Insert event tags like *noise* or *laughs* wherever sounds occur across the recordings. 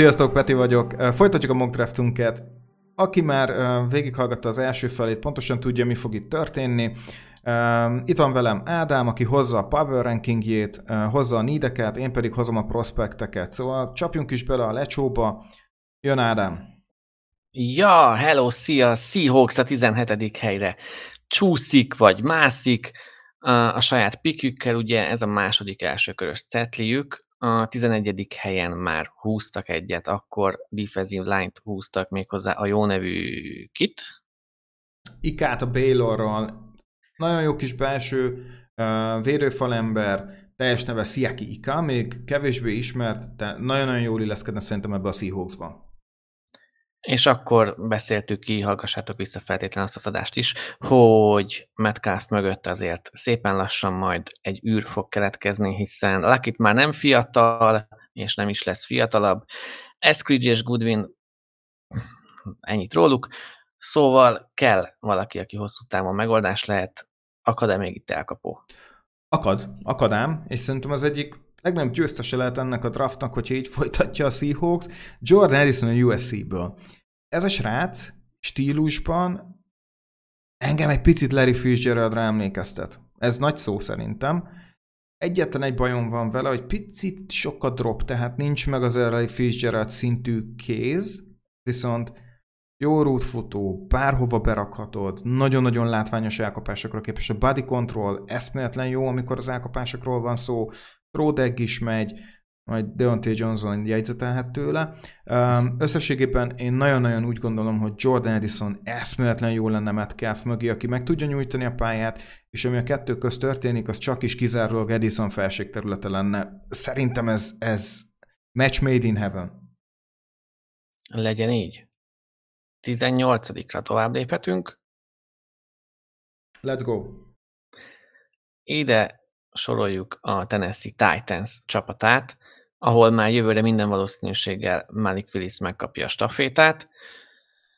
Sziasztok, Peti vagyok. Folytatjuk a mock draftunket. Aki már végighallgatta az első felét, pontosan tudja, mi fog itt történni. Itt van velem Ádám, aki hozza a power rankingjét, hozza a nídeket, én pedig hozom a prospekteket. Szóval csapjunk is bele a lecsóba. Jön Ádám. Ja, hello, szia, Seahawks a 17. helyre. Csúszik vagy mászik a saját pikükkel, ugye ez a második elsőkörös cetliük, a 11. helyen már húztak egyet, akkor defensive line-t húztak méghozzá a jó nevű kit. Ikát a Baylorral, nagyon jó kis belső uh, védőfalember, teljes neve Siaki Ika, még kevésbé ismert, de nagyon-nagyon jól illeszkedne szerintem ebbe a Seahawksba. És akkor beszéltük ki, hallgassátok vissza feltétlenül azt az adást is, hogy Metcalf mögött azért szépen lassan majd egy űr fog keletkezni, hiszen Lakit már nem fiatal, és nem is lesz fiatalabb. Eskridge és Goodwin, ennyit róluk, szóval kell valaki, aki hosszú távon megoldás lehet, akad-e még itt elkapó? Akad, akadám, és szerintem az egyik legnagyobb győztese lehet ennek a draftnak, hogyha így folytatja a Seahawks, Jordan Harrison a USC-ből. Ez a srác stílusban engem egy picit Larry Fitzgeraldra emlékeztet. Ez nagy szó szerintem. Egyetlen egy bajom van vele, hogy picit sok a drop, tehát nincs meg az Larry Fitzgerald szintű kéz, viszont jó rútfutó, bárhova berakhatod, nagyon-nagyon látványos elkapásokra képes. A body control eszméletlen jó, amikor az elkapásokról van szó, Trodeg is megy, majd Deontay Johnson jegyzetelhet tőle. Összességében én nagyon-nagyon úgy gondolom, hogy Jordan Edison eszméletlen jó lenne Metcalf mögé, aki meg tudja nyújtani a pályát, és ami a kettő közt történik, az csak is kizárólag Edison felségterülete lenne. Szerintem ez, ez match made in heaven. Legyen így. 18-ra tovább léphetünk. Let's go. Ide soroljuk a Tennessee Titans csapatát, ahol már jövőre minden valószínűséggel Malik Willis megkapja a stafétát.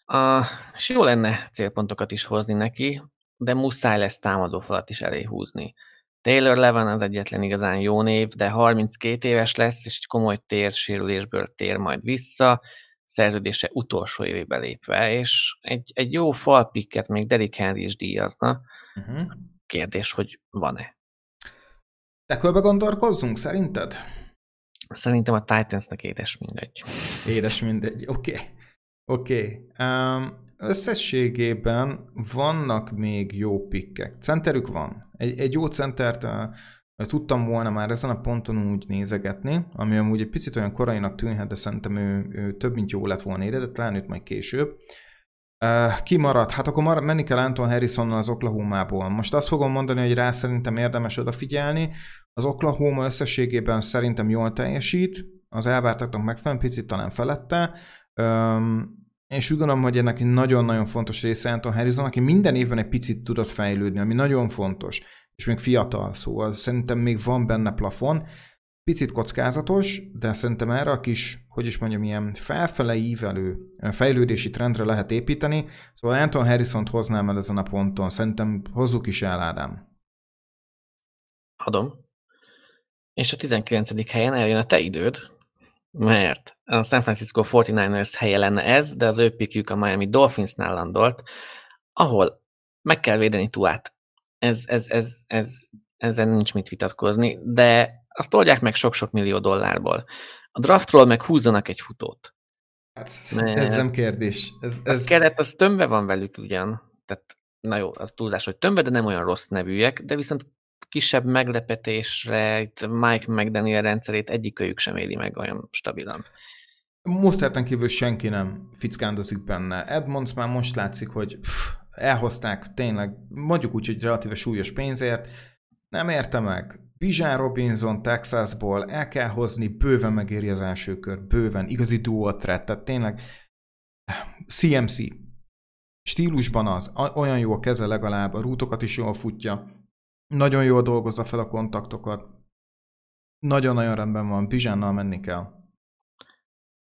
A, és jó lenne célpontokat is hozni neki, de muszáj lesz támadófalat is elé húzni. Taylor Levan az egyetlen igazán jó név, de 32 éves lesz, és egy komoly térsérülésből tér majd vissza, szerződése utolsó évébe lépve, és egy, egy jó falpikket még Derrick Henry is díjazna. Uh-huh. Kérdés, hogy van-e? Tekölbe gondolkozzunk, szerinted? Szerintem a Titansnak édes mindegy. Édes mindegy, oké. Okay. Oké. Okay. Um, összességében vannak még jó pikkek. Centerük van. Egy, egy jó centert uh, tudtam volna már ezen a ponton úgy nézegetni, ami amúgy egy picit olyan korainak tűnhet, de szerintem ő, ő több mint jó lett volna ide, de talán őt majd később. Uh, ki maradt? Hát akkor marad, menni kell Anton Harrisonnal az Oklahoma-ból. Most azt fogom mondani, hogy rá szerintem érdemes odafigyelni. Az Oklahoma összességében szerintem jól teljesít, az elvártaknak megfelelően picit talán felette, um, és úgy gondolom, hogy ennek egy nagyon-nagyon fontos része Anton Harrison, aki minden évben egy picit tudott fejlődni, ami nagyon fontos, és még fiatal, szóval szerintem még van benne plafon. Picit kockázatos, de szerintem erre a kis, hogy is mondjam, ilyen felfele ívelő fejlődési trendre lehet építeni. Szóval Anton Harrison-t hoznám el ezen a ponton. Szerintem hozzuk is el, Ádám. Adom. És a 19. helyen eljön a te időd, mert a San Francisco 49ers helye lenne ez, de az ő pikjük a Miami Dolphinsnál landolt, ahol meg kell védeni Tuát. Ez, ez, ez, ez, ezen nincs mit vitatkozni, de azt oldják meg sok-sok millió dollárból. A draftról meg húzzanak egy futót. Hát, ez nem kérdés. Ez, ez... A keret az tömve van velük ugyan, tehát na jó, az túlzás, hogy tömve, de nem olyan rossz nevűek, de viszont kisebb meglepetésre, itt Mike McDaniel rendszerét egyikőjük sem éli meg olyan stabilan. Mosterten kívül senki nem fickándozik benne. Edmonds már most látszik, hogy pff, elhozták tényleg, mondjuk úgy, hogy relatíve súlyos pénzért, nem érte meg. Bijan Robinson Texasból el kell hozni, bőven megéri az első kör, bőven, igazi dual threat, tehát tényleg CMC. Stílusban az, olyan jó a keze legalább, a rútokat is jól futja, nagyon jól dolgozza fel a kontaktokat, nagyon-nagyon rendben van, Bizsánnal menni kell.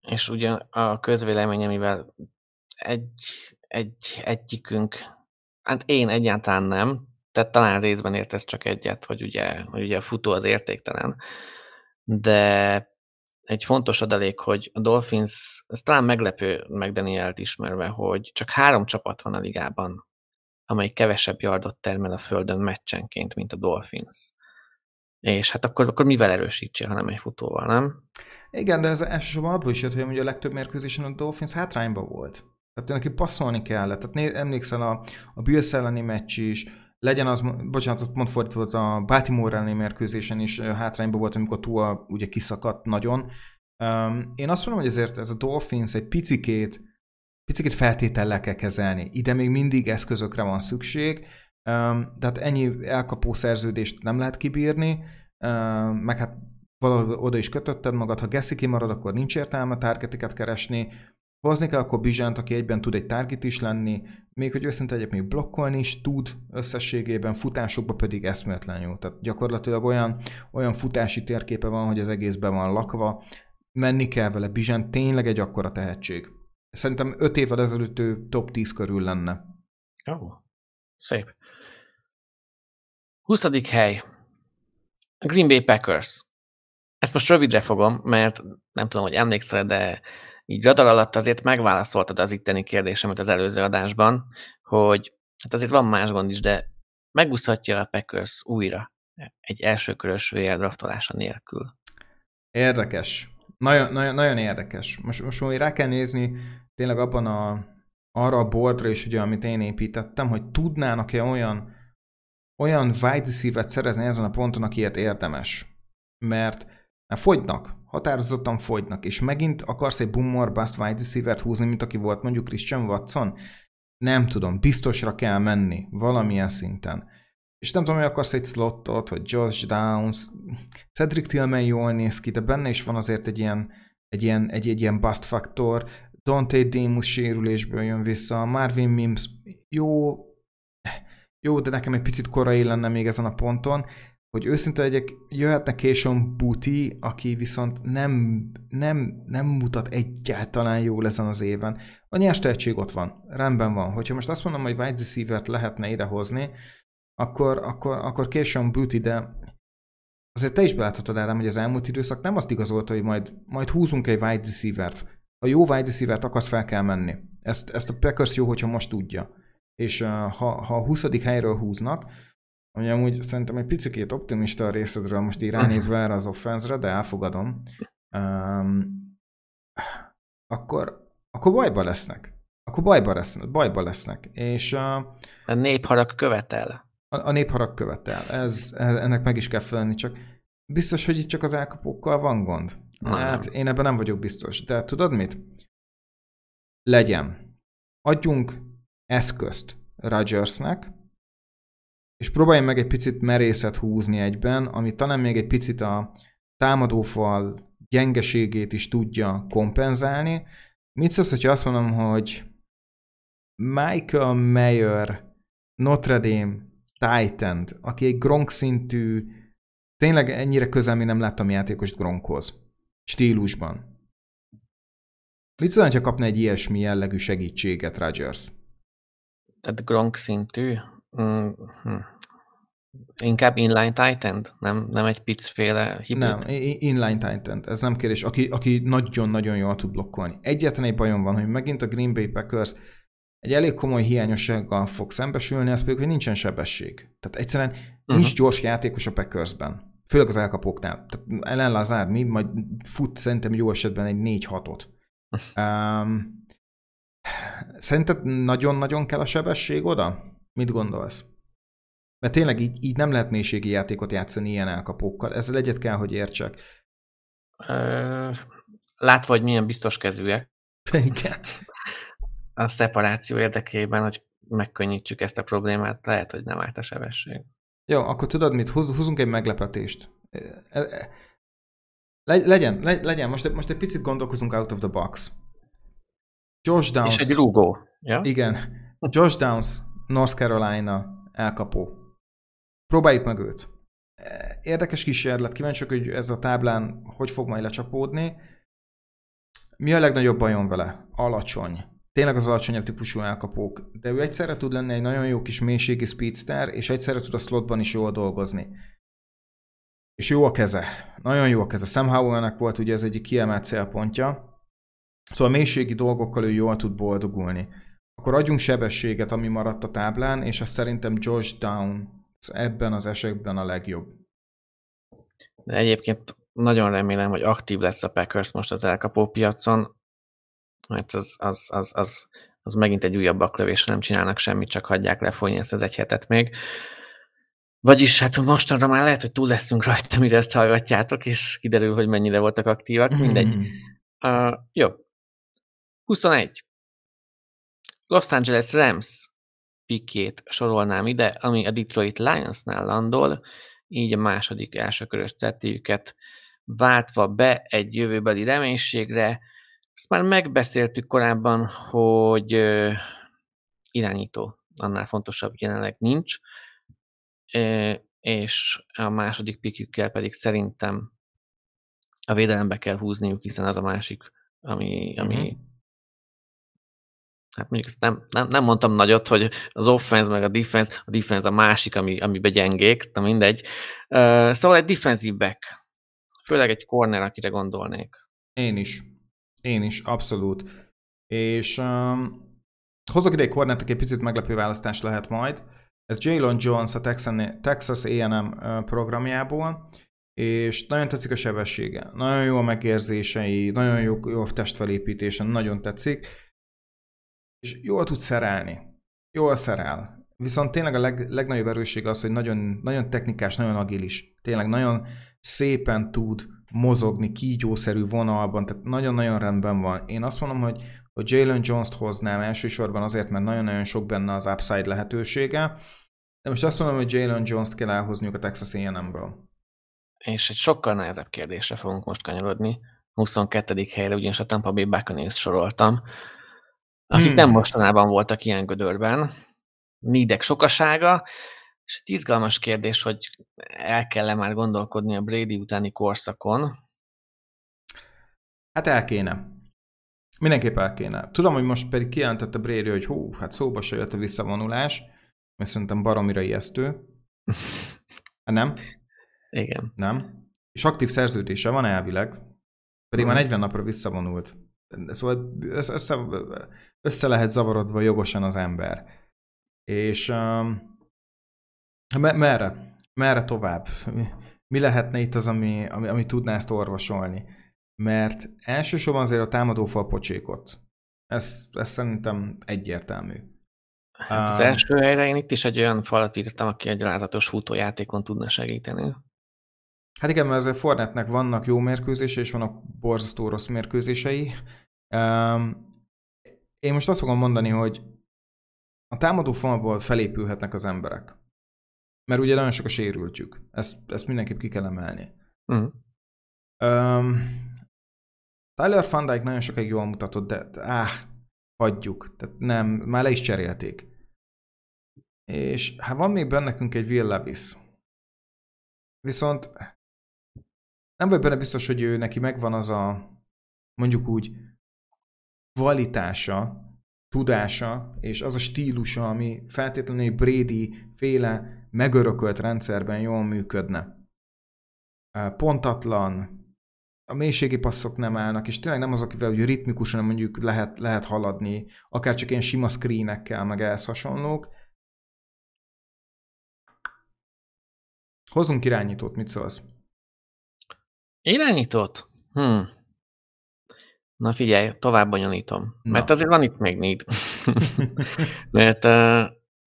És ugye a közvélemény, mivel egy, egy, egyikünk, hát én egyáltalán nem, tehát talán részben értesz csak egyet, hogy ugye, hogy ugye a futó az értéktelen, de egy fontos adalék, hogy a Dolphins, ez talán meglepő meg Danielt ismerve, hogy csak három csapat van a ligában, amely kevesebb yardot termel a földön meccsenként, mint a Dolphins. És hát akkor, akkor mivel erősítsél, hanem egy futóval, nem? Igen, de ez elsősorban abból is jött, hogy a legtöbb mérkőzésen a Dolphins hátrányban volt. Tehát neki passzolni kellett. Tehát né, emlékszel a, a Bills elleni meccs is, legyen az, bocsánat, pont fordítva volt a Baltimore elleni mérkőzésen is hátrányban volt, amikor Tua ugye kiszakadt nagyon. Én azt mondom, hogy ezért ez a Dolphins egy picikét, picikét feltétellel kell kezelni. Ide még mindig eszközökre van szükség, um, tehát ennyi elkapó szerződést nem lehet kibírni, meg hát valahol oda is kötötted magad, ha Gessi kimarad, akkor nincs értelme targetiket keresni, Hozni kell akkor Bizsánt, aki egyben tud egy target is lenni, még hogy őszinte egyek még blokkolni is tud összességében, futásokban pedig eszméletlen jó. Tehát gyakorlatilag olyan, olyan futási térképe van, hogy az egészben van lakva, menni kell vele, Bizsán tényleg egy akkora tehetség. Szerintem 5 évvel ezelőtt ő top 10 körül lenne. Ó, oh, szép. 20. hely. Green Bay Packers. Ezt most rövidre fogom, mert nem tudom, hogy emlékszel, de így radar alatt azért megválaszoltad az itteni kérdésemet az előző adásban, hogy hát azért van más gond is, de megúszhatja a Packers újra egy elsőkörös VL draftolása nélkül. Érdekes. Nagyon, nagyon, nagyon érdekes. Most, most majd rá kell nézni tényleg abban a, arra a boardra is, ugye, amit én építettem, hogy tudnának-e olyan, olyan wide receiver szerezni ezen a ponton, akiért érdemes. Mert fogynak határozottan fogynak, és megint akarsz egy boomer bust wide receiver húzni, mint aki volt mondjuk Christian Watson? Nem tudom, biztosra kell menni, valamilyen szinten. És nem tudom, hogy akarsz egy slotot, vagy Josh Downs, Cedric Tillman jól néz ki, de benne is van azért egy ilyen, egy ilyen, egy, egy ilyen bust faktor, Dante Demus sérülésből jön vissza, Marvin Mims jó, jó, de nekem egy picit korai lenne még ezen a ponton, hogy őszinte legyek, jöhetne Késson Booty, aki viszont nem, nem, nem mutat egyáltalán jól ezen az éven. A nyers tehetség ott van, rendben van. Hogyha most azt mondom, hogy wide receiver lehetne idehozni, akkor, akkor, akkor Késson Booty, de azért te is beláthatod el, hogy az elmúlt időszak nem azt igazolta, hogy majd, majd húzunk egy wide receiver-t. A jó wide receiver-t akarsz fel kell menni. Ezt, ezt a Packers jó, hogyha most tudja. És uh, ha, ha a 20. helyről húznak, ami amúgy szerintem egy picit optimista a részedről most így ránézve erre az offenzre, de elfogadom. Um, akkor, akkor bajba lesznek. Akkor bajba lesznek. Bajba lesznek. És uh, a népharag követel. A, a népharag követel. Ez, ennek meg is kell felelni, csak biztos, hogy itt csak az elkapókkal van gond. Nem. Hát én ebben nem vagyok biztos. De tudod mit? Legyen. Adjunk eszközt Rodgersnek, és próbálj meg egy picit merészet húzni egyben, ami talán még egy picit a támadófal gyengeségét is tudja kompenzálni. Mit szólsz, hogyha azt mondom, hogy Michael Mayer, Notre Dame, Titan, aki egy Gronk szintű, tényleg ennyire közel mi nem láttam játékos Gronkhoz, stílusban. Mit szólsz, ha kapna egy ilyesmi jellegű segítséget Rodgers? Tehát Gronk szintű? Mm, hm. Inkább inline titan Nem, nem egy picféle hibrid? Nem, inline titan Ez nem kérdés. Aki, aki nagyon-nagyon jól tud blokkolni. Egyetlen egy bajom van, hogy megint a Green Bay Packers egy elég komoly hiányossággal fog szembesülni, az pedig, hogy nincsen sebesség. Tehát egyszerűen uh-huh. nincs gyors játékos a Packersben. Főleg az elkapóknál. Tehát Ellen Lazard mi majd fut szerintem jó esetben egy 4-6-ot. Um, *laughs* szerinted nagyon-nagyon kell a sebesség oda? Mit gondolsz? Mert tényleg így, így nem lehet mélységi játékot játszani ilyen elkapókkal. Ezzel egyet kell, hogy értsek. látva, hogy milyen biztos kezűek. *laughs* Igen. A szeparáció érdekében, hogy megkönnyítsük ezt a problémát, lehet, hogy nem állt a sebesség. Jó, akkor tudod mit? Húz, húzunk egy meglepetést. Le, legyen, le, legyen. Most, most egy picit gondolkozunk out of the box. Josh Downs. És egy rúgó. Ja? Igen. Josh Downs, North Carolina elkapó. Próbáljuk meg őt. Érdekes kísérlet, kíváncsiak, hogy ez a táblán hogy fog majd lecsapódni. Mi a legnagyobb bajom vele? Alacsony. Tényleg az alacsonyabb típusú elkapók, de ő egyszerre tud lenni egy nagyon jó kis mélységi speedster, és egyszerre tud a slotban is jól dolgozni. És jó a keze. nagyon. Ez a Sam Howell-nek volt ugye ez egyik kiemelt célpontja. Szóval mélységi dolgokkal ő jól tud boldogulni. Akkor adjunk sebességet, ami maradt a táblán, és azt szerintem Josh Down ebben az esetben a legjobb. De egyébként nagyon remélem, hogy aktív lesz a Packers most az elkapó piacon, mert az, az, az, az, az megint egy újabb baklövés, nem csinálnak semmit, csak hagyják lefolyni ezt az egy hetet még. Vagyis hát mostanra már lehet, hogy túl leszünk rajta, mire ezt hallgatjátok, és kiderül, hogy mennyire voltak aktívak, mindegy. Uh, jó. 21. Los Angeles Rams pikét sorolnám ide, ami a Detroit Lionsnál landol, így a második elsőkörös cettiüket váltva be egy jövőbeli reménységre. Ezt már megbeszéltük korábban, hogy irányító annál fontosabb jelenleg nincs, és a második pikükkel pedig szerintem a védelembe kell húzniuk, hiszen az a másik, ami, ami uh-huh. Hát mondjuk nem, nem, nem mondtam nagyot, hogy az offense meg a defense, a defense a másik, ami, amibe gyengék, de mindegy. Uh, szóval egy defensive back, főleg egy corner, akire gondolnék. Én is. Én is, abszolút. És um, hozok ide egy cornert, aki egy picit meglepő választás lehet majd. Ez Jalen Jones a Texas A&M programjából, és nagyon tetszik a sebessége, nagyon jó a megérzései, nagyon jó, jó a testfelépítése, nagyon tetszik, és jól tud szerelni, jól szerel. Viszont tényleg a leg, legnagyobb erőssége az, hogy nagyon, nagyon technikás, nagyon agilis. Tényleg nagyon szépen tud mozogni kígyószerű vonalban, tehát nagyon-nagyon rendben van. Én azt mondom, hogy, hogy Jalen Jones-t hoznám elsősorban azért, mert nagyon-nagyon sok benne az upside lehetősége, de most azt mondom, hogy Jalen Jones-t kell elhozniuk a Texas A&M-ből. És egy sokkal nehezebb kérdésre fogunk most kanyarodni. 22. helyre ugyanis a Tampa Bay Buccaneers soroltam, akik hmm. nem mostanában voltak ilyen gödörben. Nídek sokasága, és egy izgalmas kérdés, hogy el kell-e már gondolkodni a Brady utáni korszakon. Hát el kéne. Mindenképp el kéne. Tudom, hogy most pedig kijelentette Brady, hogy hú, hát szóba se jött a visszavonulás, mert szerintem baromira ijesztő. Hát *laughs* nem? Igen. Nem? És aktív szerződése van elvileg, pedig már 40 napra visszavonult. Szóval össze, össze lehet zavarodva jogosan az ember. És um, merre? Merre tovább? Mi, lehetne itt az, ami, ami, ami tudná ezt orvosolni? Mert elsősorban azért a támadófal pocsékot. Ez, ez szerintem egyértelmű. Hát az um, első helyre én itt is egy olyan falat írtam, aki egy alázatos futójátékon tudna segíteni. Hát igen, mert azért Fornetnek vannak jó mérkőzése, és vannak borzasztó rossz mérkőzései. Um, én most azt fogom mondani, hogy a támadó falból felépülhetnek az emberek. Mert ugye nagyon sok a sérültjük. Ezt, ezt mindenképp ki kell emelni. Uh-huh. Um, Tyler Van Dyke nagyon sokáig jól mutatott, de áh, hagyjuk. Tehát nem, már le is cserélték. És hát van még bennekünk egy Will Levis. Viszont nem vagy benne biztos, hogy ő neki megvan az a mondjuk úgy kvalitása, tudása, és az a stílusa, ami feltétlenül egy Brady féle megörökölt rendszerben jól működne. Pontatlan, a mélységi passzok nem állnak, és tényleg nem az, akivel hogy ritmikusan mondjuk lehet, lehet haladni, akár csak ilyen sima screenekkel, meg ehhez hasonlók. Hozunk irányítót, mit szólsz? Irányítót? Hm. Na figyelj, tovább bonyolítom. Na. Mert azért van itt még need. *laughs* Mert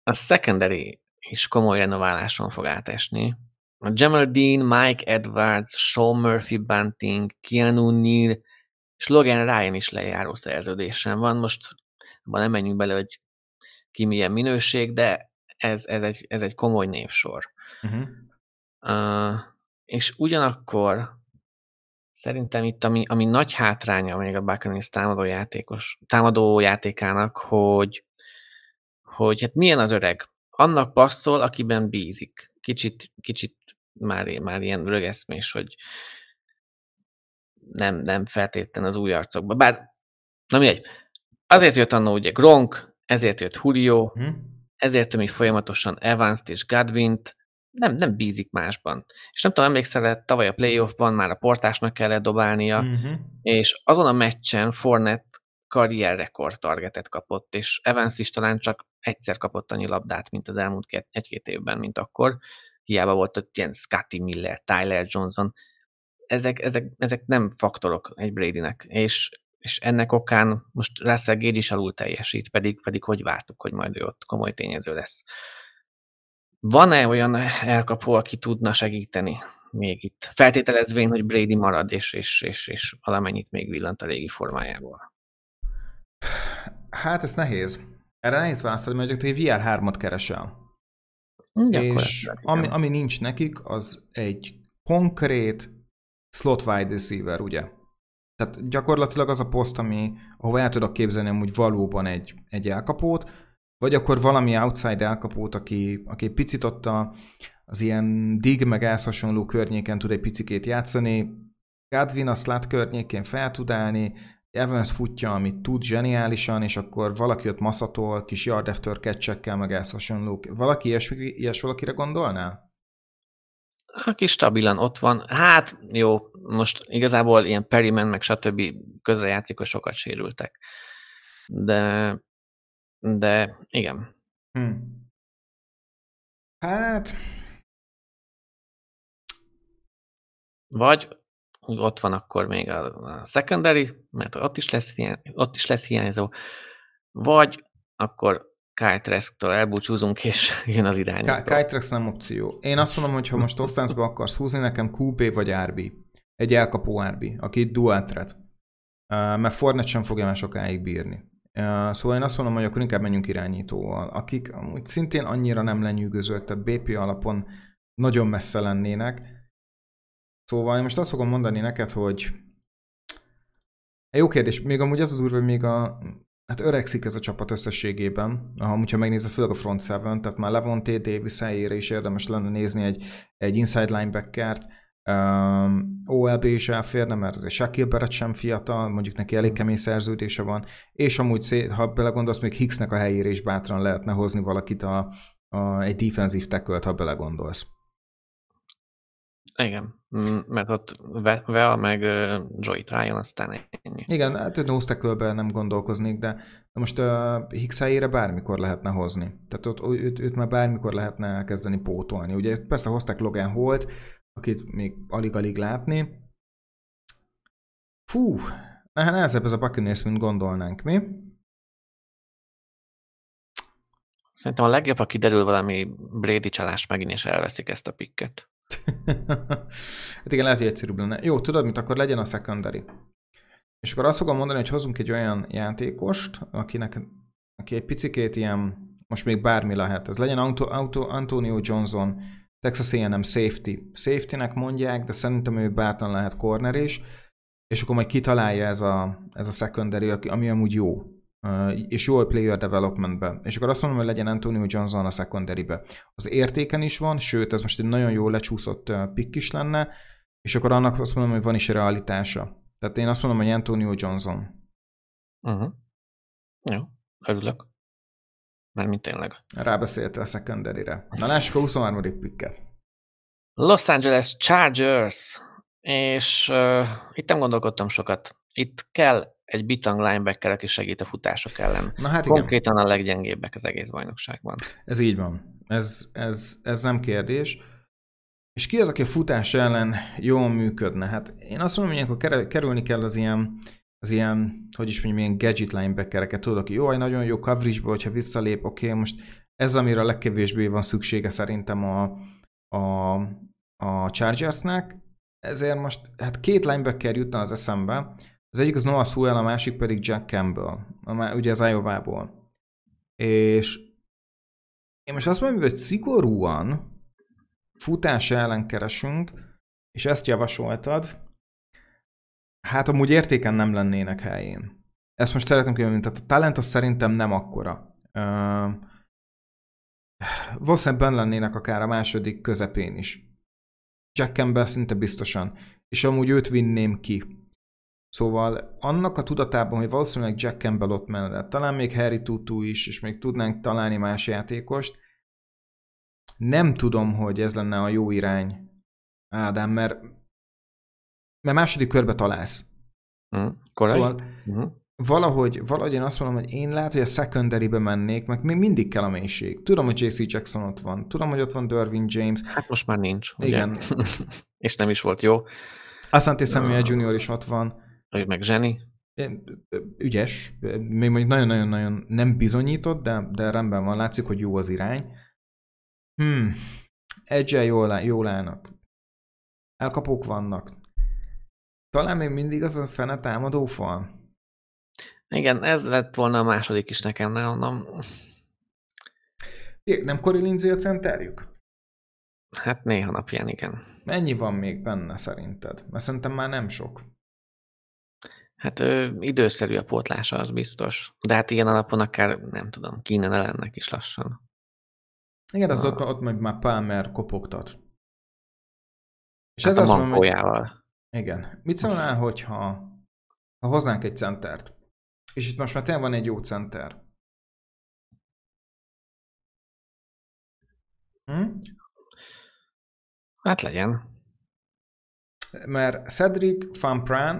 a secondary is komoly renováláson fog átesni. A Jamal Dean, Mike Edwards, Sean Murphy Bunting, Keanu Neal és Logan Ryan is lejáró szerződésen van. Most abban nem menjünk bele, hogy ki milyen minőség, de ez, ez, egy, ez egy komoly névsor. Uh-huh. Uh, és ugyanakkor szerintem itt, ami, ami nagy hátránya még a Buccaneers támadó, játékos, támadó játékának, hogy, hogy hát milyen az öreg. Annak passzol, akiben bízik. Kicsit, kicsit már, már ilyen rögeszmés, hogy nem, nem feltétlen az új arcokba. Bár, na mindegy. Azért jött annó ugye Gronk, ezért jött Julio, hmm. ezért tömik folyamatosan Evans-t és Godwin-t, nem, nem bízik másban. És nem tudom, emlékszel tavaly a playoffban már a portásnak kellett dobálnia, uh-huh. és azon a meccsen Fornet karrierrekord targetet kapott, és Evans is talán csak egyszer kapott annyi labdát, mint az elmúlt egy-két évben, mint akkor. Hiába volt ott ilyen Scotty Miller, Tyler Johnson. Ezek, ezek, ezek nem faktorok egy Bradynek, és, és ennek okán most Russell Gage is alul teljesít, pedig, pedig hogy vártuk, hogy majd ő ott komoly tényező lesz. Van-e olyan elkapó, aki tudna segíteni még itt? Feltételezvén, hogy Brady marad, és, és, és, és valamennyit még villant a régi formájából. Hát ez nehéz. Erre nehéz válaszolni, mert egy VR3-at keresel. és ami, ami nincs nekik, az egy konkrét slot wide receiver, ugye? Tehát gyakorlatilag az a poszt, ami, ahova el tudok képzelni amúgy valóban egy, egy elkapót, vagy akkor valami outside elkapót, aki, aki picit ott a, az ilyen dig meg ehhez hasonló környéken tud egy picikét játszani, Godwin a slot környékén fel tud állni, Evans futja, amit tud zseniálisan, és akkor valaki ott maszatol, kis yard after catch meg ehhez hasonló. Valaki ilyes, ilyes valakire gondolnál? Aki stabilan ott van. Hát jó, most igazából ilyen Perryman meg stb. hogy sokat sérültek. De de igen. Hmm. Hát... Vagy ott van akkor még a, secondary, mert ott is lesz, hiány, ott is lesz hiányzó, vagy akkor Kyle Trask-től elbúcsúzunk, és *laughs* jön az irány. Kyle Trask nem opció. Én azt mondom, hogy ha most offense akarsz húzni, nekem QB vagy RB. Egy elkapó RB, aki dual threat. Mert Fornet sem fogja már sokáig bírni. Szóval én azt mondom, hogy akkor inkább menjünk irányítóval, akik amúgy szintén annyira nem lenyűgözőek, tehát BP alapon nagyon messze lennének. Szóval én most azt fogom mondani neked, hogy jó kérdés, még amúgy az a durva, hogy még a Hát öregszik ez a csapat összességében, amúgy ha megnézed, főleg a front seven, tehát már Levonté Davis helyére is érdemes lenne nézni egy, egy inside linebackert, Um, OLB is elférne, mert azért Shaquille Barrett sem fiatal, mondjuk neki elég kemény szerződése van, és amúgy, ha belegondolsz, még Hicksnek a helyére is bátran lehetne hozni valakit a, a, egy defensív tackle ha belegondolsz. Igen, mert ott Vea meg Joey Tryon, aztán ennyi. Igen, hát nose nem gondolkoznék, de most a Hicks helyére bármikor lehetne hozni. Tehát ott őt, őt már bármikor lehetne elkezdeni pótolni. Ugye persze hozták Logan Holt, akit még alig-alig látni. Fú, nehezebb ez a Buccaneers, mint gondolnánk, mi? Szerintem a legjobb, ha kiderül valami Brady csalás megint, és elveszik ezt a pikket. *laughs* hát igen, lehet, hogy egyszerűbb lenne. Jó, tudod, mint akkor legyen a secondary. És akkor azt fogom mondani, hogy hozunk egy olyan játékost, akinek, aki egy picikét ilyen, most még bármi lehet. Ez legyen Auto, Auto, Antonio Johnson, Texas A&M safety. Safety-nek mondják, de szerintem ő bátran lehet corner is, és akkor majd kitalálja ez a, ez a secondary, ami amúgy jó, és jó a player developmentbe. És akkor azt mondom, hogy legyen Antonio Johnson a secondary-be. Az értéken is van, sőt, ez most egy nagyon jó lecsúszott pick is lenne, és akkor annak azt mondom, hogy van is realitása. Tehát én azt mondom, hogy Antonio Johnson. Uh-huh. Jó, örülök. Mint tényleg. Rábeszélte a secondary-re. Na lássuk a 23. picket. Los Angeles Chargers. És uh, itt nem gondolkodtam sokat. Itt kell egy bitang linebacker, aki segít a futások ellen. Na hát Konkrétan igen. a leggyengébbek az egész bajnokságban. Ez így van. Ez, ez, ez nem kérdés. És ki az, aki a futás ellen jól működne? Hát én azt mondom, hogy ilyenkor kerülni kell az ilyen, az ilyen, hogy is mondjam, ilyen gadget linebackereket, tudod, aki jó, nagyon jó coverage-ba, hogyha visszalép, oké, okay, most ez, amire a legkevésbé van szüksége szerintem a, a, a Chargersnek, ezért most, hát két linebacker jutna az eszembe, az egyik az Noah Sewell, a másik pedig Jack Campbell, ugye az Iowa-ból. És én most azt mondom, hogy szigorúan futás ellen keresünk, és ezt javasoltad, hát amúgy értéken nem lennének helyén. Ezt most szeretném kimondani, tehát a talent az szerintem nem akkora. Uh, valószínűleg benne lennének akár a második közepén is. Jack Campbell szinte biztosan. És amúgy őt vinném ki. Szóval annak a tudatában, hogy valószínűleg Jack Campbell ott mellett, talán még Harry Tutu is, és még tudnánk találni más játékost, nem tudom, hogy ez lenne a jó irány, Ádám, mert, mert második körbe találsz. Mm, korai? Szóval Mhm. valahogy, valahogy én azt mondom, hogy én lehet, hogy a secondary-be mennék, meg még mindig kell a mélység. Tudom, hogy JC Jackson ott van, tudom, hogy ott van Dervin James, Hát most már nincs, ugye? Igen. *laughs* És nem is volt jó. Asante Samuel Junior is ott van, meg zseni. ügyes, még mondjuk nagyon-nagyon-nagyon nem bizonyított, de, de rendben van, látszik, hogy jó az irány. Hmm, edge jól, jól állnak. Elkapók vannak. Talán még mindig az a fene támadó fal. Igen, ez lett volna a második is nekem, nem, nem. Jé, Nem Lindsay a centerjük? Hát néha napján igen. Mennyi van még benne szerinted? Mert szerintem már nem sok. Hát ő, időszerű a pótlása, az biztos. De hát ilyen alapon akár, nem tudom, kínen lennek is lassan. Igen, az Ah. ott, ott meg már Palmer kopogtat. És Hát ez a azt mondom, hogy. Igen. Mit szólnál, hogyha ha hoznánk egy centert? És itt most már tényleg van egy jó center. Hm? Hát legyen. Mert Cedric Van Pran,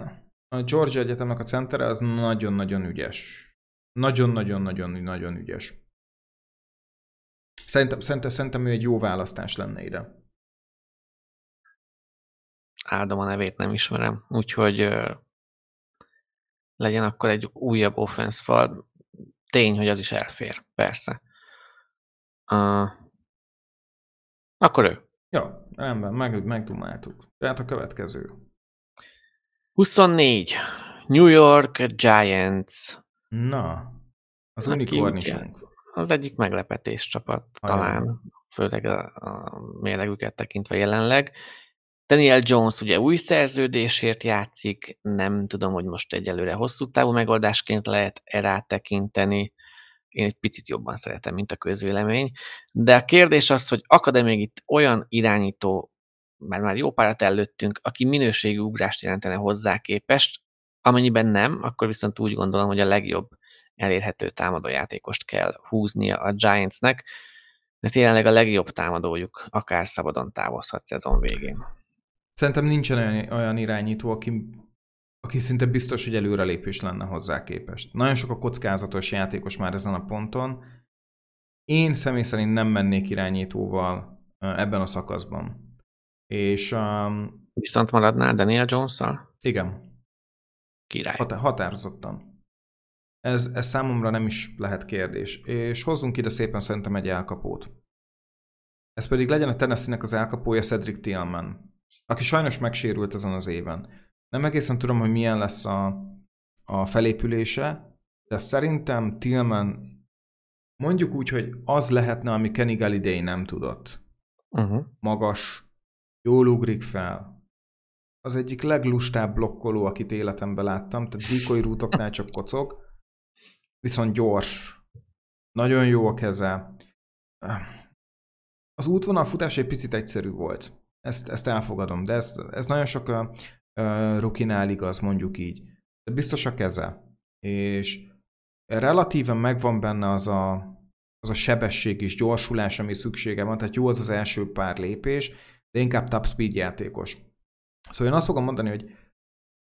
a Georgia Egyetemnek a centere, az nagyon-nagyon ügyes. Nagyon-nagyon-nagyon-nagyon ügyes. Szerintem, szerintem, szerintem ő egy jó választás lenne ide. Áldom a nevét, nem ismerem. Úgyhogy ö, legyen akkor egy újabb offense fal. Tény, hogy az is elfér, persze. Uh, akkor ő. Ja, rendben, meg, megdumáltuk. Tehát a következő. 24. New York Giants. Na, az Aki unikornisunk. Az egyik meglepetés csapat Ajaj. talán, főleg a, a mérlegüket tekintve jelenleg. Daniel Jones ugye új szerződésért játszik, nem tudom, hogy most egyelőre hosszú távú megoldásként lehet -e tekinteni. Én egy picit jobban szeretem, mint a közvélemény. De a kérdés az, hogy akad-e még itt olyan irányító, mert már jó párat előttünk, aki minőségi ugrást jelentene hozzá képest, amennyiben nem, akkor viszont úgy gondolom, hogy a legjobb elérhető támadójátékost kell húznia a Giantsnek, mert jelenleg a legjobb támadójuk akár szabadon távozhat szezon végén. Szerintem nincsen olyan, olyan irányító, aki, aki szinte biztos, hogy előrelépés lenne hozzá képest. Nagyon sok a kockázatos játékos már ezen a ponton. Én személy szerint nem mennék irányítóval ebben a szakaszban. És um, Viszont maradnál Daniel Jones-szal? igen, Király. Hatá- határozottan. Ez, ez számomra nem is lehet kérdés. És hozzunk ide szépen szerintem egy elkapót. Ez pedig legyen a Tennessee-nek az elkapója Cedric Tillman, aki sajnos megsérült ezen az éven. Nem egészen tudom, hogy milyen lesz a, a felépülése, de szerintem Tillman mondjuk úgy, hogy az lehetne, ami Kenny Galladay nem tudott. Uh-huh. Magas, jól ugrik fel, az egyik leglustább blokkoló, akit életemben láttam, tehát decoy rútoknál csak kocog, viszont gyors, nagyon jó a keze. Az útvonal futás egy picit egyszerű volt, ezt, ezt elfogadom, de ez, ez nagyon sok uh, rukinál igaz, mondjuk így. De biztos a keze, és relatíven megvan benne az a, az a sebesség és gyorsulás, ami szüksége van, tehát jó az az első pár lépés, de inkább top speed játékos. Szóval én azt fogom mondani, hogy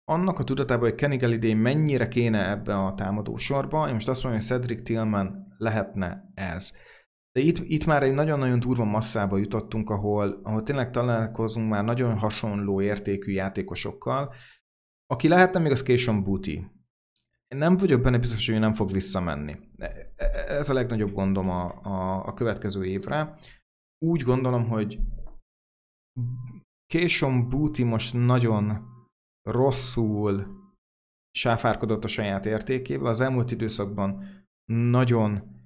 annak a tudatában, hogy Kenny Galladay mennyire kéne ebbe a támadó sorba, én most azt mondom, hogy Cedric Tillman lehetne ez. De itt, itt már egy nagyon-nagyon durva masszába jutottunk, ahol, ahol tényleg találkozunk már nagyon hasonló értékű játékosokkal. Aki lehetne még az Kation Booty. Én nem vagyok benne biztos, hogy nem fog visszamenni. Ez a legnagyobb gondom a, a, a következő évre. Úgy gondolom, hogy Kation Booty most nagyon rosszul sáfárkodott a saját értékével. Az elmúlt időszakban nagyon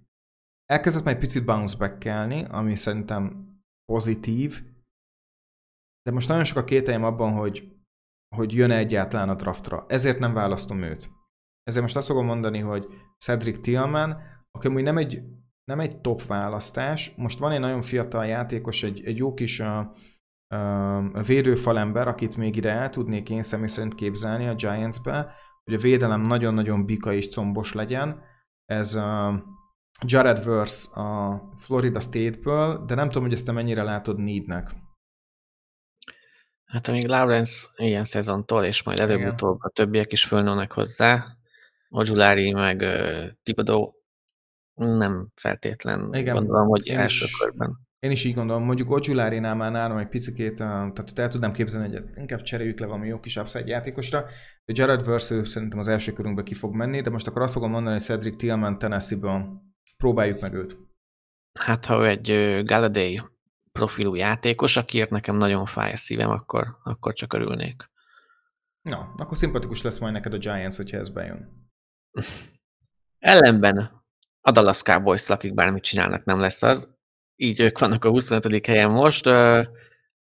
elkezdett majd picit bounce back ami szerintem pozitív, de most nagyon sok a kételjem abban, hogy, hogy jön-e egyáltalán a draftra. Ezért nem választom őt. Ezért most azt fogom mondani, hogy Cedric Tillman, aki amúgy nem egy, nem egy top választás, most van egy nagyon fiatal játékos, egy, egy jó kis uh, uh, védőfalember, akit még ide el tudnék én személy szerint képzelni a Giants-be, hogy a védelem nagyon-nagyon bika és combos legyen. Ez uh, Jared Verse a Florida State-ből, de nem tudom, hogy ezt te mennyire látod neednek. Hát amíg Lawrence ilyen szezontól, és majd előbb-utóbb a többiek is fölnőnek hozzá, Ojulari meg uh, Thibodeau nem feltétlen Igen, gondolom, hogy én első is, körben. Én is így gondolom, mondjuk Ojulárinál már nálam egy picit, tehát el tudnám képzelni, hogy inkább cseréljük le valami jó kis upside játékosra, de Jared Verse szerintem az első körünkbe ki fog menni, de most akkor azt fogom mondani, hogy Cedric Tillman Tennessee-ből próbáljuk meg őt. Hát ha ő egy Galladay profilú játékos, akiért nekem nagyon fáj a szívem, akkor, akkor csak örülnék. Na, akkor szimpatikus lesz majd neked a Giants, hogyha ez bejön. *laughs* Ellenben a Dallas Cowboys, akik bármit csinálnak, nem lesz az. Így ők vannak a 25. helyen most,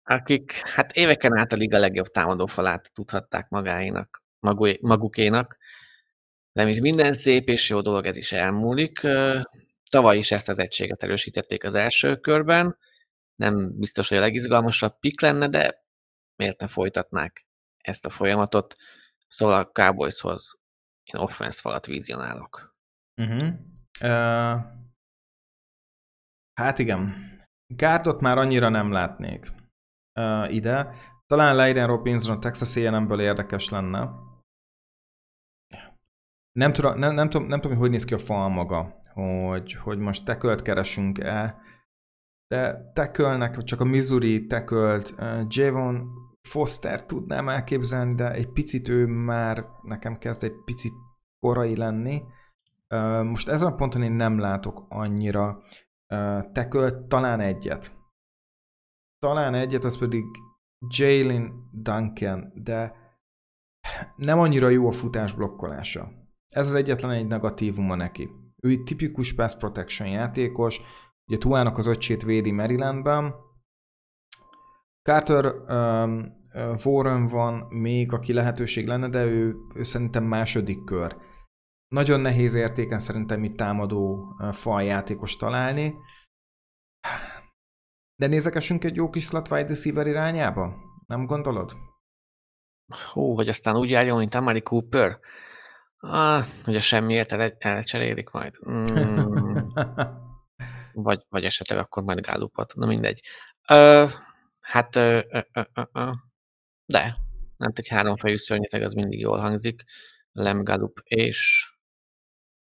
akik hát éveken át a liga legjobb támadófalát tudhatták magáinak, magukénak. De mint minden szép és jó dolog, ez is elmúlik. Tavaly is ezt az egységet erősítették az első körben. Nem biztos, hogy a legizgalmasabb pik lenne, de miért ne folytatnák ezt a folyamatot? Szóval a Cowboyshoz én offense falat vizionálok. Uh-huh. Uh, hát igen. Gárdot már annyira nem látnék uh, ide. Talán Leiden Robinson a Texas A&M-ből érdekes lenne. Nem tudom, nem, nem, tudom, nem tudom, hogy néz ki a fal maga, hogy, hogy most tekölt keresünk-e, de tekölnek, csak a Missouri tekölt, Javon Foster tudnám elképzelni, de egy picit ő már nekem kezd egy picit korai lenni. Most ezen a ponton én nem látok annyira tekölt, talán egyet. Talán egyet, az pedig Jalen Duncan, de nem annyira jó a futás blokkolása. Ez az egyetlen egy negatívuma neki. Ő egy tipikus pass protection játékos, ugye Tuának az öccsét védi Marylandben. Carter um, Warren van még, aki lehetőség lenne, de ő, ő szerintem második kör. Nagyon nehéz értéken szerintem itt támadó faljátékos találni. De nézekessünk egy jó kis slot wide receiver irányába? Nem gondolod? Hú, hogy aztán úgy járjon, mint Amari Cooper? Ah, ugye semmiért el, elcserélik majd. Mm. *laughs* vagy, vagy esetleg akkor majd Gálupot. Na mindegy. Ö, hát ö, ö, ö, ö, de, nem egy háromfejű szörnyeteg, az mindig jól hangzik. Lem Galup és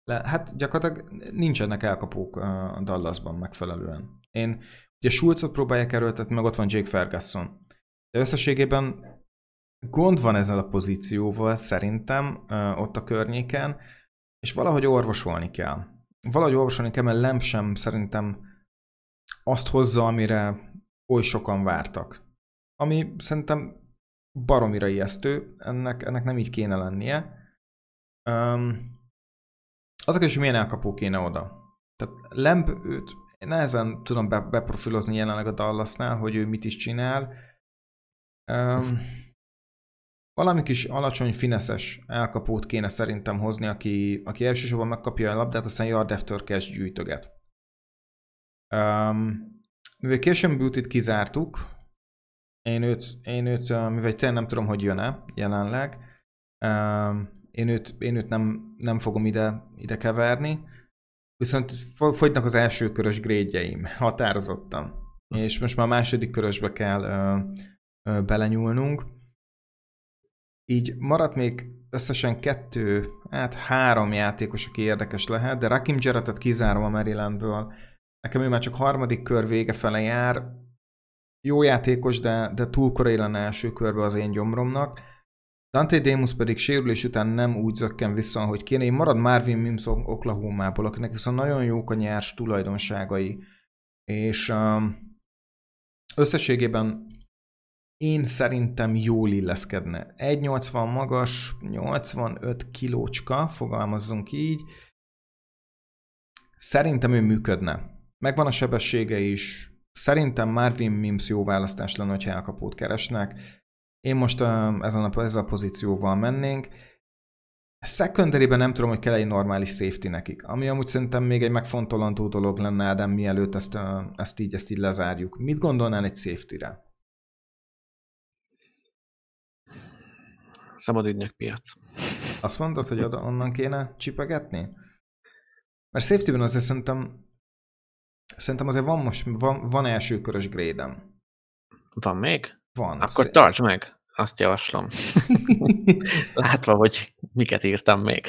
le, hát gyakorlatilag nincsenek elkapók a Dallasban megfelelően. Én ugye Schulzot próbálják erőltetni, meg ott van Jake Ferguson. De összességében gond van ezzel a pozícióval szerintem ott a környéken, és valahogy orvosolni kell. Valahogy orvosolni kell, mert Lemp sem szerintem azt hozza, amire oly sokan vártak. Ami szerintem baromira ijesztő, ennek, ennek nem így kéne lennie. Um, az a kérdés, hogy milyen elkapó kéne oda. Tehát Lemb őt nehezen tudom be, beprofilozni jelenleg a Dallasnál, hogy ő mit is csinál. Um, valami kis alacsony, fineszes elkapót kéne szerintem hozni, aki, aki elsősorban megkapja a labdát, aztán yard after cash gyűjtöget. Um, mivel Kirsten Beauty-t kizártuk, én őt, én őt mivel tényleg nem tudom, hogy jön-e jelenleg, um, én őt, én őt nem, nem fogom ide, ide keverni, viszont fogynak az első körös grédjeim, *laughs* határozottan. És most már második körösbe kell ö, ö, belenyúlnunk. Így maradt még összesen kettő, hát három játékos, aki érdekes lehet, de Rakim Jarrettet kizárom a Marylandből. Nekem ő már csak harmadik kör vége fele jár. Jó játékos, de, de túl korai lenne első körbe az én gyomromnak. Dante Demus pedig sérülés után nem úgy zökken vissza, hogy kéne. Én marad Marvin Mims Oklahoma-ból, akinek viszont nagyon jók a nyers tulajdonságai. És um, összességében én szerintem jól illeszkedne. 1,80 magas, 85 kilócska, fogalmazzunk így. Szerintem ő működne. Megvan a sebessége is. Szerintem Marvin Mims jó választás lenne, hogyha elkapót keresnek. Én most uh, ezen a, ezzel a pozícióval mennénk. secondary nem tudom, hogy kell egy normális safety nekik, ami amúgy szerintem még egy megfontolandó dolog lenne, de mielőtt ezt, uh, ezt, így, ezt így lezárjuk. Mit gondolnál egy safety-re? Szabad ügynök piac. Azt mondod, hogy oda, onnan kéne csipegetni? Mert safety-ben azért szerintem, szerintem azért van most, van, van első körös grade Van még? Van. Akkor Szép. tartsd meg, azt javaslom. *laughs* Látva, hogy miket írtam még.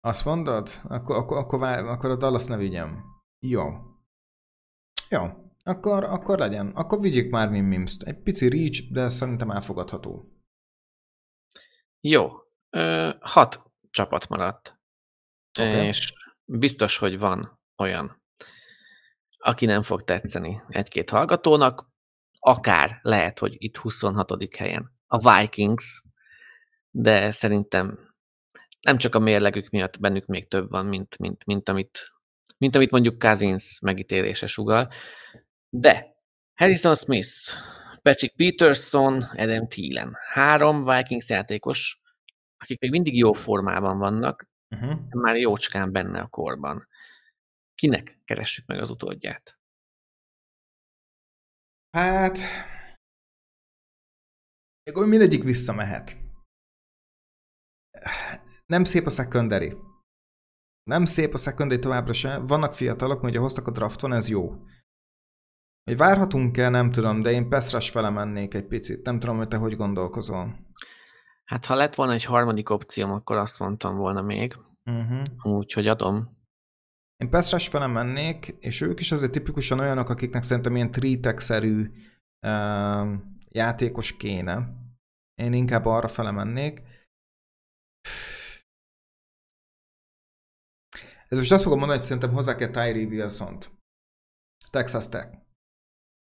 Azt mondod? Akkor, akkor, akkor, vár, akkor a Dallas ne vigyem. Jó. Jó. Akkor, akkor legyen. Akkor vigyük már Mim mims Egy pici reach, de szerintem elfogadható. Jó. Ö, hat csapat maradt. Oké. És biztos, hogy van olyan, aki nem fog tetszeni egy-két hallgatónak, akár lehet, hogy itt 26. helyen a Vikings, de szerintem nem csak a mérlegük miatt bennük még több van, mint, mint, mint, amit, mint amit mondjuk Cousins megítélése sugal. De Harrison Smith, Patrick Peterson, Adam Thielen. Három Vikings játékos, akik még mindig jó formában vannak, Uh-huh. már jócskán benne a korban. Kinek keressük meg az utódját? Hát... Akkor mindegyik visszamehet. Nem szép a secondary. Nem szép a secondary továbbra se. Vannak fiatalok, ugye hoztak a drafton, ez jó. Hogy várhatunk-e, nem tudom, de én pass rush fele mennék egy picit. Nem tudom, hogy te hogy gondolkozol. Hát ha lett volna egy harmadik opcióm, akkor azt mondtam volna még. Uh-huh. Úgyhogy adom. Én pass rush fele mennék, és ők is azért tipikusan olyanok, akiknek szerintem ilyen tritek-szerű uh, játékos kéne. Én inkább arra fele mennék. Ez most azt fogom mondani, hogy szerintem hozzá kell Tyree Wilson-t. Texas Tech.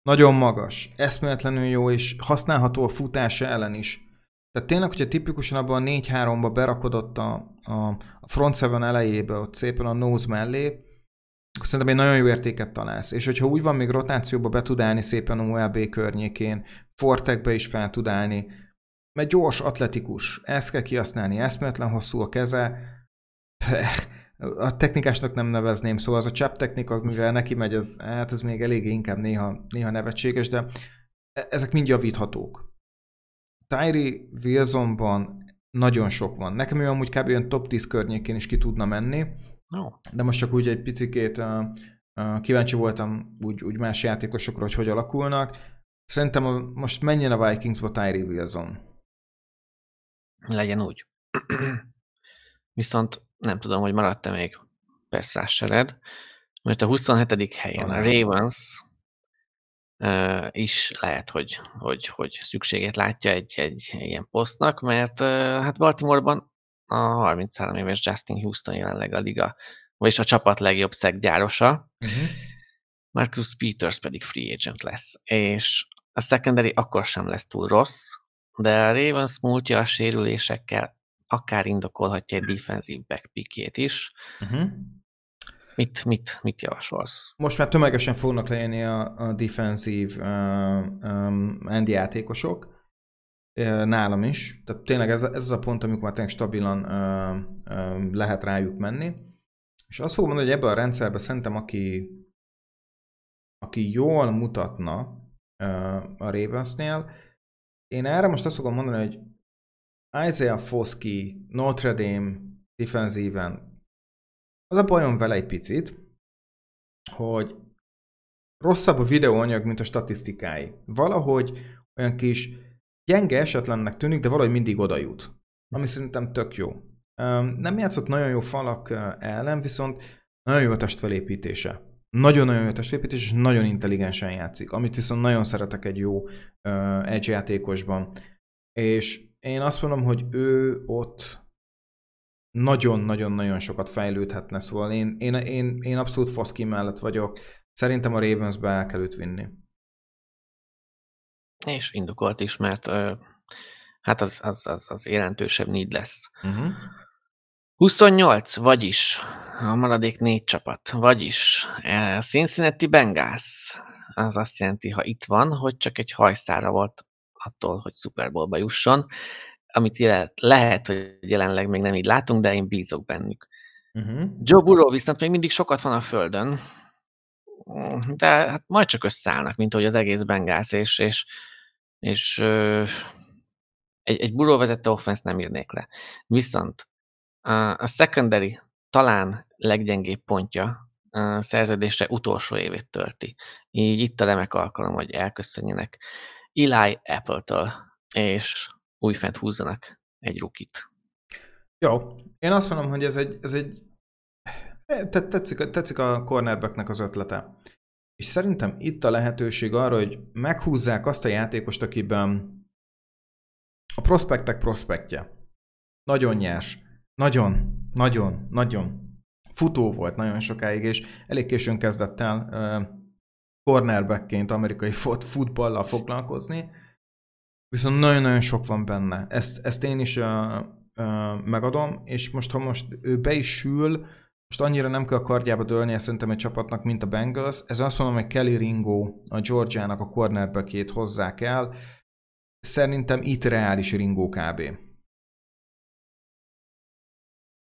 Nagyon magas, eszméletlenül jó, és használható a futása ellen is. Tehát tényleg, hogyha tipikusan abban a 4-3-ba berakodott a, a, a front seven elejébe, ott szépen a nose mellé, akkor szerintem egy nagyon jó értéket találsz. És hogyha úgy van, még rotációba be tud állni szépen OLB környékén, fortekbe is fel tud állni, mert gyors, atletikus, ezt kell kihasználni, eszméletlen hosszú a keze, *laughs* a technikásnak nem nevezném, szóval az a csap technika, mivel neki megy, ez, hát ez még eléggé inkább néha, néha nevetséges, de e- ezek mind javíthatók. Tyree Wilsonban nagyon sok van. Nekem ő amúgy kb. olyan top 10 környékén is ki tudna menni, de most csak úgy egy picikét uh, uh, kíváncsi voltam úgy, úgy más játékosokra, hogy hogy alakulnak. Szerintem a, most menjen a Vikingsba Tyree Wilson. Legyen úgy. *clears throat* Viszont nem tudom, hogy maradt-e még pass rushered, mert a 27. helyen a Ravens uh, is lehet, hogy, hogy, hogy szükséget látja egy, egy ilyen posztnak, mert uh, hát Baltimoreban a 33 éves Justin Houston jelenleg a liga, vagyis a csapat legjobb szeggyárosa, Uh-huh. Marcus Peters pedig free agent lesz, és a secondary akkor sem lesz túl rossz, de a Ravens múltja a sérülésekkel akár indokolhatja egy defensív backpickét is. Uh-huh. Mit, mit, mit javasolsz? Most már tömegesen fognak lejönni a, a defensív uh, um, end játékosok, uh, nálam is. Tehát tényleg ez, ez az a pont, amikor már tényleg stabilan uh, uh, lehet rájuk menni. És azt fogom mondani, hogy ebben a rendszerben szerintem, aki, aki jól mutatna uh, a Ravensnél, én erre most azt fogom mondani, hogy Isaiah Foskey, Notre Dame defensíven az a bajom vele egy picit, hogy rosszabb a videóanyag, mint a statisztikái. Valahogy olyan kis gyenge esetlennek tűnik, de valahogy mindig oda jut. Ami szerintem tök jó. Nem játszott nagyon jó falak ellen, viszont nagyon jó a testfelépítése. Nagyon-nagyon jó a testfelépítés, és nagyon intelligensen játszik, amit viszont nagyon szeretek egy jó edge játékosban. És én azt mondom, hogy ő ott nagyon-nagyon-nagyon sokat fejlődhetne, szóval én, én, én, én abszolút Foszki mellett vagyok. Szerintem a Ravensbe el kell őt vinni. És indokolt is, mert hát az, az, az, az jelentősebb need lesz. Uh-huh. 28, vagyis a maradék négy csapat, vagyis a Cincinnati Bengals. Az azt jelenti, ha itt van, hogy csak egy hajszára volt attól, hogy Super Bowlba jusson, amit jel- lehet, hogy jelenleg még nem így látunk, de én bízok bennük. Uh-huh. Joe Burrow viszont még mindig sokat van a földön, de hát majd csak összeállnak, mint hogy az egész Bengals, és, és, és ö, egy, egy Burrow vezette offense nem írnék le. Viszont a, secondary talán leggyengébb pontja a szerződése utolsó évét tölti. Így itt a remek alkalom, hogy elköszönjenek Eli Apple-től, és újfent húzzanak egy rukit. Jó, én azt mondom, hogy ez egy, ez egy tetszik, tetszik a cornerbacknek az ötlete. És szerintem itt a lehetőség arra, hogy meghúzzák azt a játékost, akiben a prospektek prospektje. Nagyon nyers. Nagyon, nagyon, nagyon. Futó volt nagyon sokáig, és elég későn kezdett el uh, cornerbackként amerikai fut futballal foglalkozni. Viszont nagyon-nagyon sok van benne. Ezt, ezt én is uh, uh, megadom, és most ha most ő be is sül, most annyira nem kell a kardjába dőlnie szerintem egy csapatnak, mint a Bengals. Ez azt mondom, hogy Kelly Ringo a Georgiának a cornerbackét hozzák el. Szerintem itt reális Ringo kb.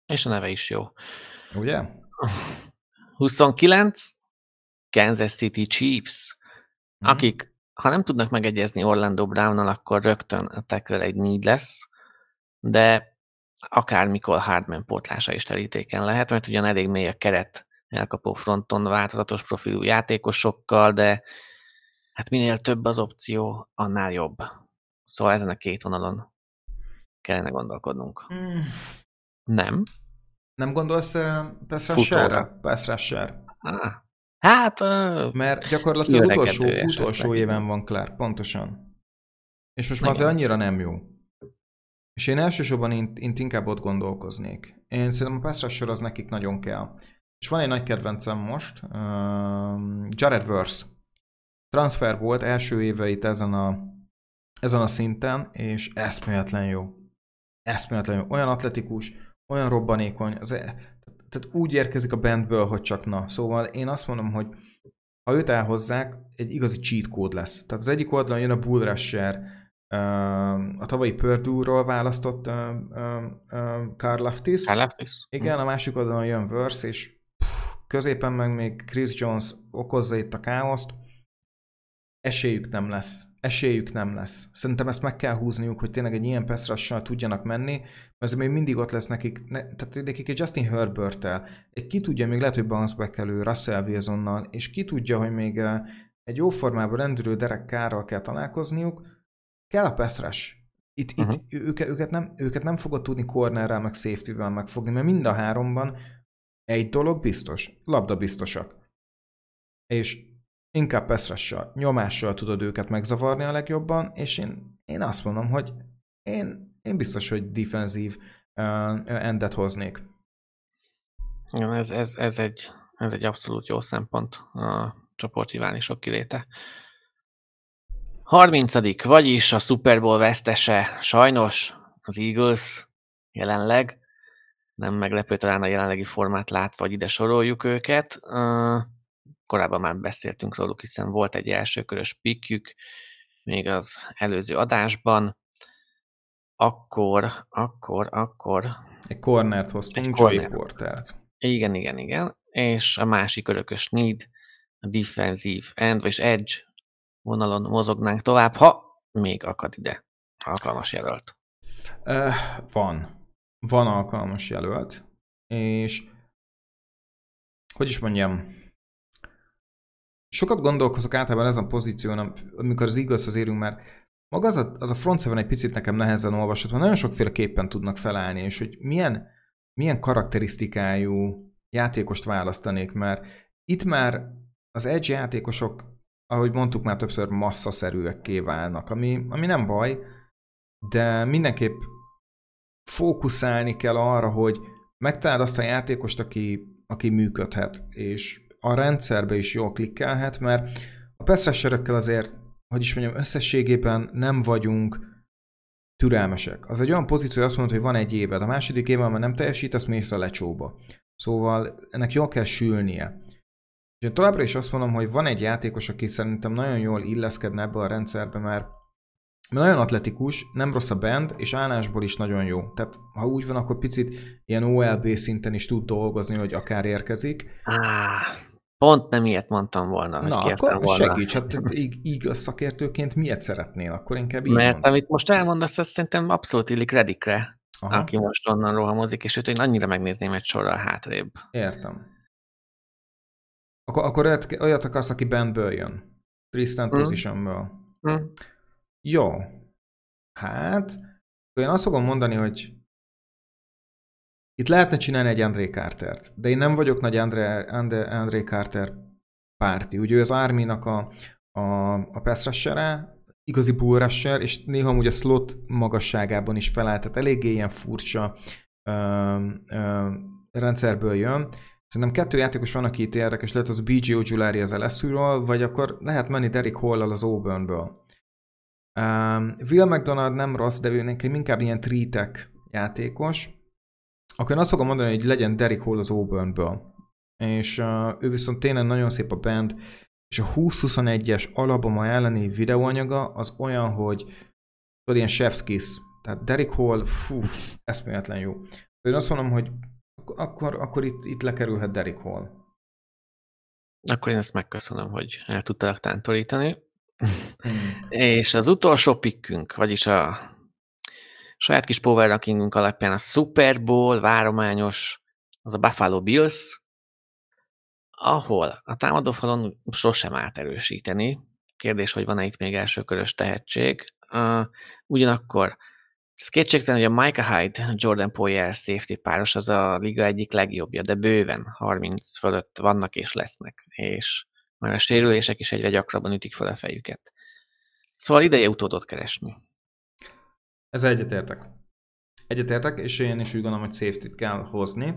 És a neve is jó. Ugye? *laughs* 29 Kansas City Chiefs, mm. akik, ha nem tudnak megegyezni Orlando brown akkor rögtön a tackle egy need lesz, de akármikor Hardman pótlása is terítéken lehet, mert ugyan elég mély a keret elkapó fronton változatos profilú játékosokkal, de hát minél több az opció, annál jobb. Szóval ezen a két vonalon kellene gondolkodnunk. Mm. Nem. Nem gondolsz uh, pass rusher-re? Pass rusher. Ah. Hát... Uh, Mert gyakorlatilag utolsó, utolsó éven van Clark, pontosan. És most már azért annyira nem jó. És én elsősorban én, én inkább ott gondolkoznék. Én szerintem a pass az nekik nagyon kell. És van egy nagy kedvencem most, uh, Jared Verse. Transfer volt első éveit ezen a, ezen a szinten, és eszméletlen jó. Eszméletlen jó. Olyan atletikus, olyan robbanékony, az, e- tehát úgy érkezik a bandből, hogy csak na. Szóval én azt mondom, hogy ha őt elhozzák, egy igazi cheat kód lesz. Tehát az egyik oldalon jön a Bull Rusher, a tavalyi Purdue-ról választott Carl Laftis. Carl Laftis. Igen, a másik oldalon jön Verse, és középen meg még Chris Jones okozza itt a káoszt. Esélyük nem lesz esélyük nem lesz. Szerintem ezt meg kell húzniuk, hogy tényleg egy ilyen pass tudjanak menni, mert még mindig ott lesz nekik, ne, tehát nekik egy Justin Herbert-tel, egy ki tudja, még lehet, hogy bounce back elő Russell Wilsonnal, és ki tudja, hogy még eh, egy jó formában rendülő Derek Kárral kell találkozniuk, kell a pass rush. Itt, uh-huh. itt őket, őket, nem, őket nem fogod tudni cornerrel, meg safety-vel megfogni, mert mind a háromban egy dolog biztos, labda biztosak. És inkább peszressel, nyomással tudod őket megzavarni a legjobban, és én, én azt mondom, hogy én, én biztos, hogy defenzív uh, endet hoznék. Igen, ez, ez, ez, egy, ez egy abszolút jó szempont a csoportriválisok kiléte. 30. vagyis a Super Bowl vesztese, sajnos az Eagles jelenleg, nem meglepő talán a jelenlegi formát látva, hogy ide soroljuk őket. Uh, korábban már beszéltünk róluk, hiszen volt egy elsőkörös pikjük, még az előző adásban, akkor, akkor, akkor... Egy cornert hoztunk, Joey Portert. Igen, igen, igen. És a másik örökös need, a defensív end, vagy edge vonalon mozognánk tovább, ha még akad ide alkalmas jelölt. Uh, van. Van alkalmas jelölt, és hogy is mondjam, sokat gondolkozok általában ezen a pozíción, amikor az igaz az érünk, mert maga az a, az a front seven egy picit nekem nehezen olvasható, nagyon sokféleképpen tudnak felállni, és hogy milyen, milyen karakterisztikájú játékost választanék, mert itt már az edge játékosok, ahogy mondtuk már többször, masszaszerűekké válnak, ami, ami nem baj, de mindenképp fókuszálni kell arra, hogy megtaláld azt a játékost, aki, aki működhet, és a rendszerbe is jól klikkelhet, mert a pass azért, hogy is mondjam, összességében nem vagyunk türelmesek. Az egy olyan pozíció, hogy azt mondod, hogy van egy éved, a második évben már nem teljesítesz, mész a lecsóba. Szóval ennek jól kell sülnie. És én továbbra is azt mondom, hogy van egy játékos, aki szerintem nagyon jól illeszkedne ebbe a rendszerbe, mert nagyon atletikus, nem rossz a band, és állásból is nagyon jó. Tehát ha úgy van, akkor picit ilyen OLB szinten is tud dolgozni, hogy akár érkezik. Ah, pont nem ilyet mondtam volna. Na, akkor volna. segíts, hát igaz szakértőként miért szeretnél? Akkor inkább így Mert mond. amit most elmondasz, az szerintem abszolút illik Redikre. Aha. aki most onnan rohamozik, és őt én annyira megnézném egy sorral hátrébb. Értem. Akkor, akkor olyat, olyat akarsz, aki bandből jön. Tristan mm. positionből. Mm. Jó. Hát, én azt fogom mondani, hogy itt lehetne csinálni egy André Cartert, de én nem vagyok nagy André, André, André Carter párti. Ugye ő az Army-nak a, a, a pass igazi bull és néha ugye a slot magasságában is felállt, tehát eléggé ilyen furcsa ö, ö, rendszerből jön. Szerintem kettő játékos van, aki itt érdekes, lehet az BG Ojulari az lsu vagy akkor lehet menni Derek hall az Auburnből. Um, Will McDonald nem rossz, de ő nekem inkább ilyen trítek játékos. Akkor én azt fogom mondani, hogy legyen Derek Hall az Auburnből. És uh, ő viszont tényleg nagyon szép a band, és a 2021-es Alabama elleni videóanyaga az olyan, hogy tudod, ilyen chef's kiss. Tehát Derek Hall, fú, eszméletlen jó. Én azt mondom, hogy akkor, akkor itt, itt lekerülhet Derek Hall. Akkor én ezt megköszönöm, hogy el tudtalak tántorítani. *laughs* És az utolsó pikkünk, vagyis a saját kis power rankingunk alapján a Super Bowl várományos, az a Buffalo Bills, ahol a támadófalon sosem állt erősíteni. Kérdés, hogy van-e itt még elsőkörös tehetség. Uh, ugyanakkor ez kétségtelen, hogy a Micah Hyde, Jordan Poyer safety páros az a liga egyik legjobbja, de bőven 30 fölött vannak és lesznek, és már a sérülések is egyre gyakrabban ütik fel a fejüket. Szóval ideje utódot keresni. Ez egyetértek. Egyetértek, és én is úgy gondolom, hogy safety-t kell hozni.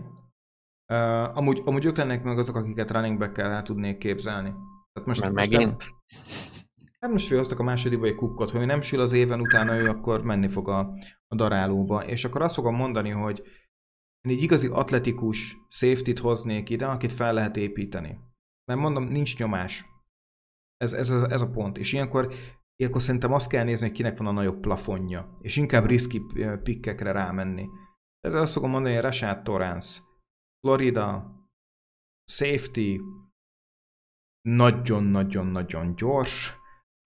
Uh, amúgy, amúgy ők lennék meg azok, akiket running back el tudnék képzelni. Tehát most, Már most megint? Nem, hát most félhoztak a másodikba egy kukkot, hogy nem sül az éven utána ő, akkor menni fog a, a darálóba. És akkor azt fogom mondani, hogy én egy igazi atletikus safety-t hoznék ide, akit fel lehet építeni. Mert mondom, nincs nyomás. Ez, ez, ez, ez a pont. És ilyenkor, ilyenkor szerintem azt kell nézni, hogy kinek van a nagyobb plafonja. És inkább riski pikkekre rámenni. Ezzel azt fogom mondani, hogy Rashad Torrance, Florida, safety, nagyon-nagyon-nagyon gyors,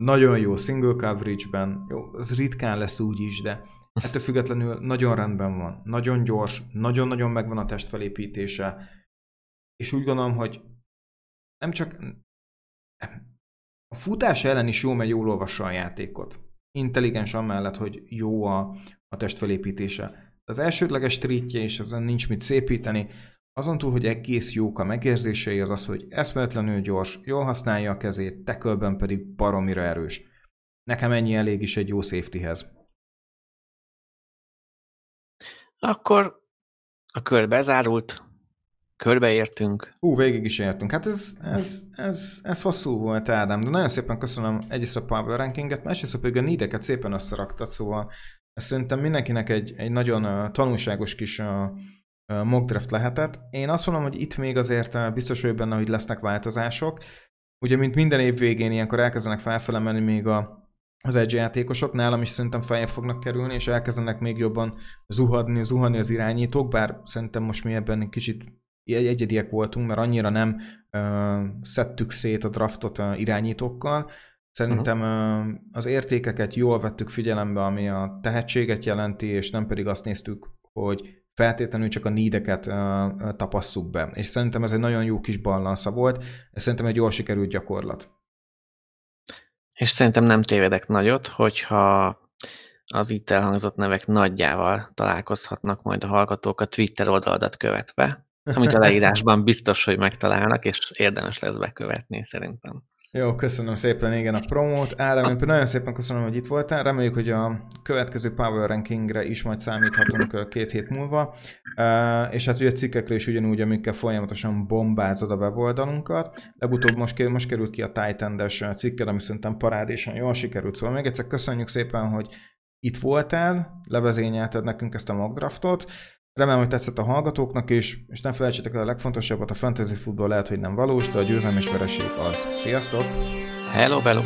nagyon jó single coverage-ben, jó, ez ritkán lesz úgy is, de ettől függetlenül nagyon rendben van, nagyon gyors, nagyon-nagyon megvan a testfelépítése, és úgy gondolom, hogy nem csak a futás ellen is jó, mert jól olvassa a játékot. Intelligens amellett, hogy jó a, a testfelépítése. Az elsődleges tritje, és ezen nincs mit szépíteni, azon túl, hogy egész jók a megérzései, az az, hogy eszméletlenül gyors, jól használja a kezét, tekölben pedig baromira erős. Nekem ennyi elég is egy jó safetyhez. Akkor a kör bezárult, körbeértünk. Ú, végig is értünk. Hát ez, ez, ez, ez hosszú volt, Ádám, de nagyon szépen köszönöm egyrészt a Power Rankinget, másrészt pedig a nídeket szépen összeraktad, szóval ez szerintem mindenkinek egy, egy nagyon tanulságos kis mock draft lehetett. Én azt mondom, hogy itt még azért biztos vagyok benne, hogy lesznek változások. Ugye, mint minden év végén ilyenkor elkezdenek felfele menni még a, az edge játékosok, nálam is szerintem feljebb fognak kerülni, és elkezdenek még jobban zuhadni, zuhanni az irányítók, bár szerintem most mi ebben kicsit egyediek voltunk, mert annyira nem uh, szedtük szét a draftot uh, irányítókkal. Szerintem uh-huh. uh, az értékeket jól vettük figyelembe, ami a tehetséget jelenti, és nem pedig azt néztük, hogy feltétlenül csak a nídeket uh, tapasszuk be. És szerintem ez egy nagyon jó kis balansza volt, ez szerintem egy jól sikerült gyakorlat. És szerintem nem tévedek nagyot, hogyha az itt elhangzott nevek nagyjával találkozhatnak majd a hallgatók a Twitter oldaladat követve, amit a leírásban biztos, hogy megtalálnak, és érdemes lesz bekövetni szerintem. Jó, köszönöm szépen igen a promót. Én nagyon szépen köszönöm, hogy itt voltál. Reméljük, hogy a következő Power Rankingre is majd számíthatunk két hét múlva. És hát ugye cikkekre is ugyanúgy, amikkel folyamatosan bombázod a weboldalunkat. Legutóbb most, most került ki a Titan-des cikked, ami szerintem parádésen jól sikerült. Szóval még egyszer köszönjük szépen, hogy itt voltál, levezényelted nekünk ezt a mock draftot. Remélem, hogy tetszett a hallgatóknak is, és ne felejtsétek el a legfontosabbat, a fantasy futball lehet, hogy nem valós, de a győzelem és vereség az. Sziasztok! Hello, bello!